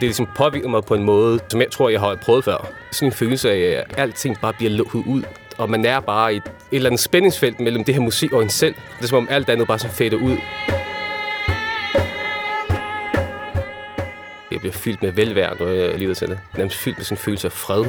Det er ligesom påvirker mig på en måde, som jeg tror, jeg har prøvet før. Sådan en følelse af, at alting bare bliver lukket ud, og man er bare i et, et eller andet spændingsfelt mellem det her musik og en selv. Det er som om alt andet bare så fader ud. Jeg bliver fyldt med velvære, når jeg lytter til det. Nærmest fyldt med sådan en følelse af fred.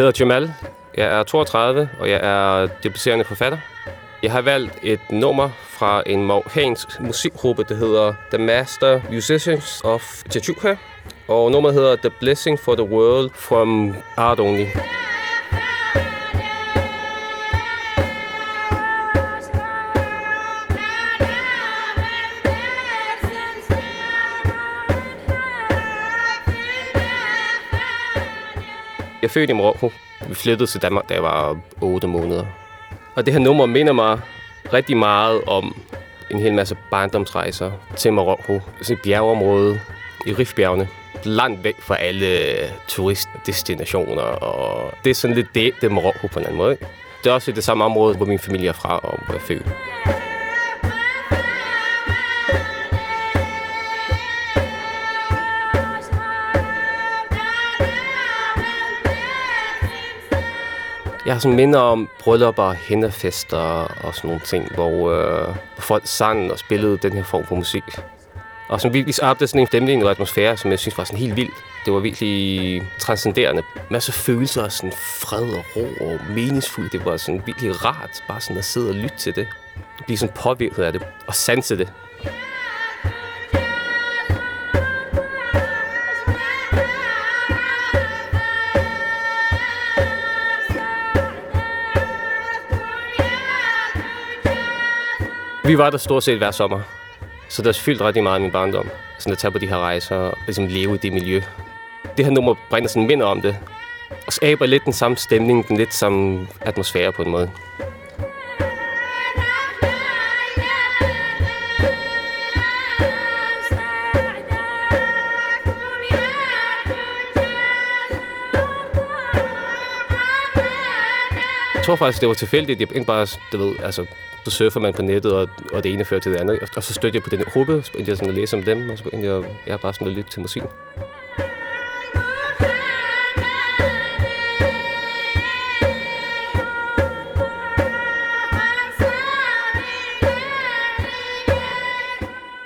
Hedder Jamal. Jeg er 32, og jeg er debuterende forfatter. Jeg har valgt et nummer fra en marokkansk musikgruppe, der hedder The Master Musicians of Chachuca. Og nummeret hedder The Blessing for the World from Art Only. Jeg er født i Marokko. Vi flyttede til Danmark, da jeg var 8 måneder. Og det her nummer minder mig rigtig meget om en hel masse barndomsrejser til Marokko. Sådan et bjergeområde i Rifbjergene. Langt væk fra alle turistdestinationer. Og det er sådan lidt det, det er Marokko på en anden måde. Det er også det samme område, hvor min familie er fra og hvor jeg er født. Jeg har sådan minder om bryllupper, hænderfester og sådan nogle ting, hvor, øh, hvor folk sang og spillede den her form for musik. Og som virkelig skabte sådan en stemning og atmosfære, som jeg synes var sådan helt vild. Det var virkelig transcenderende. Masser af følelser, sådan fred og ro og meningsfuldt. Det var sådan virkelig rart, bare sådan at sidde og lytte til det. Blive sådan påvirket af det og sanse det. Vi var der stort set hver sommer. Så det har fyldt rigtig meget af min barndom. Sådan at tage på de her rejser og ligesom leve i det miljø. Det her nummer bringer sådan minder om det. Og skaber lidt den samme stemning, den lidt samme atmosfære på en måde. Jeg tror faktisk, det var tilfældigt. Jeg bare, du ved, altså, så surfer man på nettet, og, og det ene fører til det andet. Og så støtter jeg på den gruppe, og jeg sådan at læse om dem, og så begyndte jeg, jeg bare sådan at lytte til musik.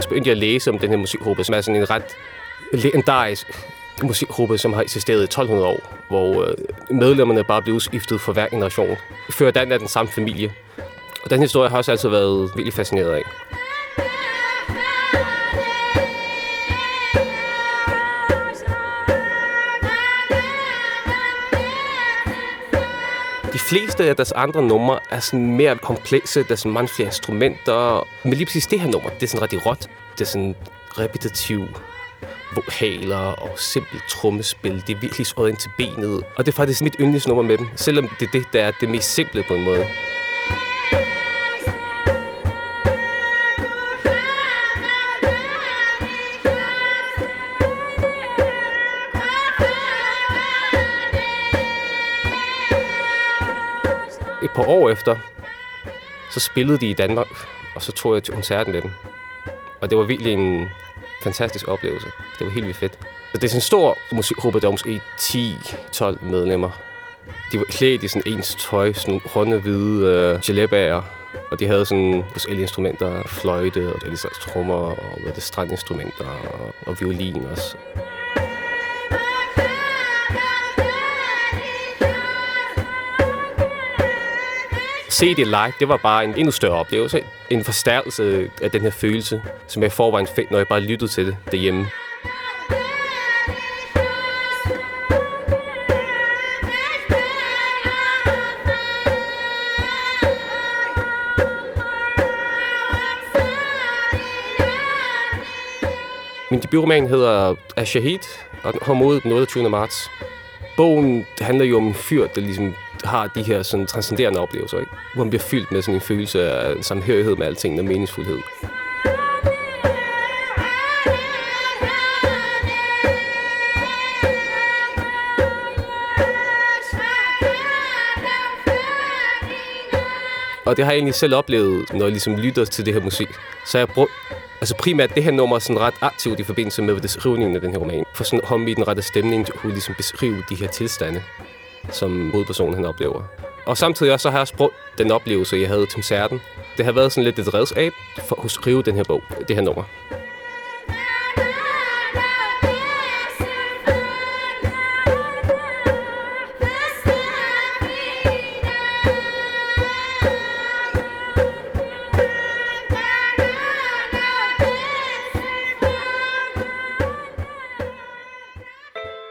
Så begyndte jeg at læse om den her musikgruppe, som er sådan en ret legendarisk musikgruppe, som har eksisteret i 1200 år, hvor øh, medlemmerne bare blev udskiftet for hver generation. Før den er den samme familie. Og den historie har også altid været virkelig fascineret af. De fleste af deres andre numre er sådan mere komplekse, der er sådan mange flere instrumenter. Men lige præcis det her nummer, det er sådan rigtig råt. Det er sådan repetitiv vokaler og simpelt trommespil. Det er virkelig skåret ind til benet. Og det er faktisk mit yndlingsnummer med dem, selvom det er det, der er det mest simple på en måde. Et par år efter, så spillede de i Danmark, og så tog jeg til koncerten med dem. Og det var virkelig en fantastisk oplevelse. Det var helt vildt fedt. Så det er sådan en stor musikgruppe, der var måske 10-12 medlemmer. De var klædt i sådan ens tøj, sådan runde hvide øh, gelébærer. Og de havde sådan forskellige instrumenter, fløjte og alle slags trommer og hvad det, strandinstrumenter og, og violin også. Se det live, det var bare en endnu større oplevelse. En forstærkelse af den her følelse, som jeg forvejen fik, når jeg bare lyttede til det derhjemme. Min debutroman hedder Ashahid, og den kommer ud den 28. marts. Bogen handler jo om en fyr, der ligesom har de her sådan, transcenderende oplevelser, ikke? hvor man bliver fyldt med sådan en følelse af samhørighed med alting og meningsfuldhed. Og det har jeg egentlig selv oplevet, når jeg ligesom lytter til det her musik. Så jeg brugt altså primært det her nummer er sådan ret aktivt i forbindelse med beskrivningen af den her roman. For sådan at komme i den rette stemning til at kunne ligesom beskrive de her tilstande som hovedpersonen han oplever. Og samtidig også så har jeg også brugt den oplevelse, jeg havde til koncerten. Det har været sådan lidt et redskab for at skrive den her bog, det her nummer.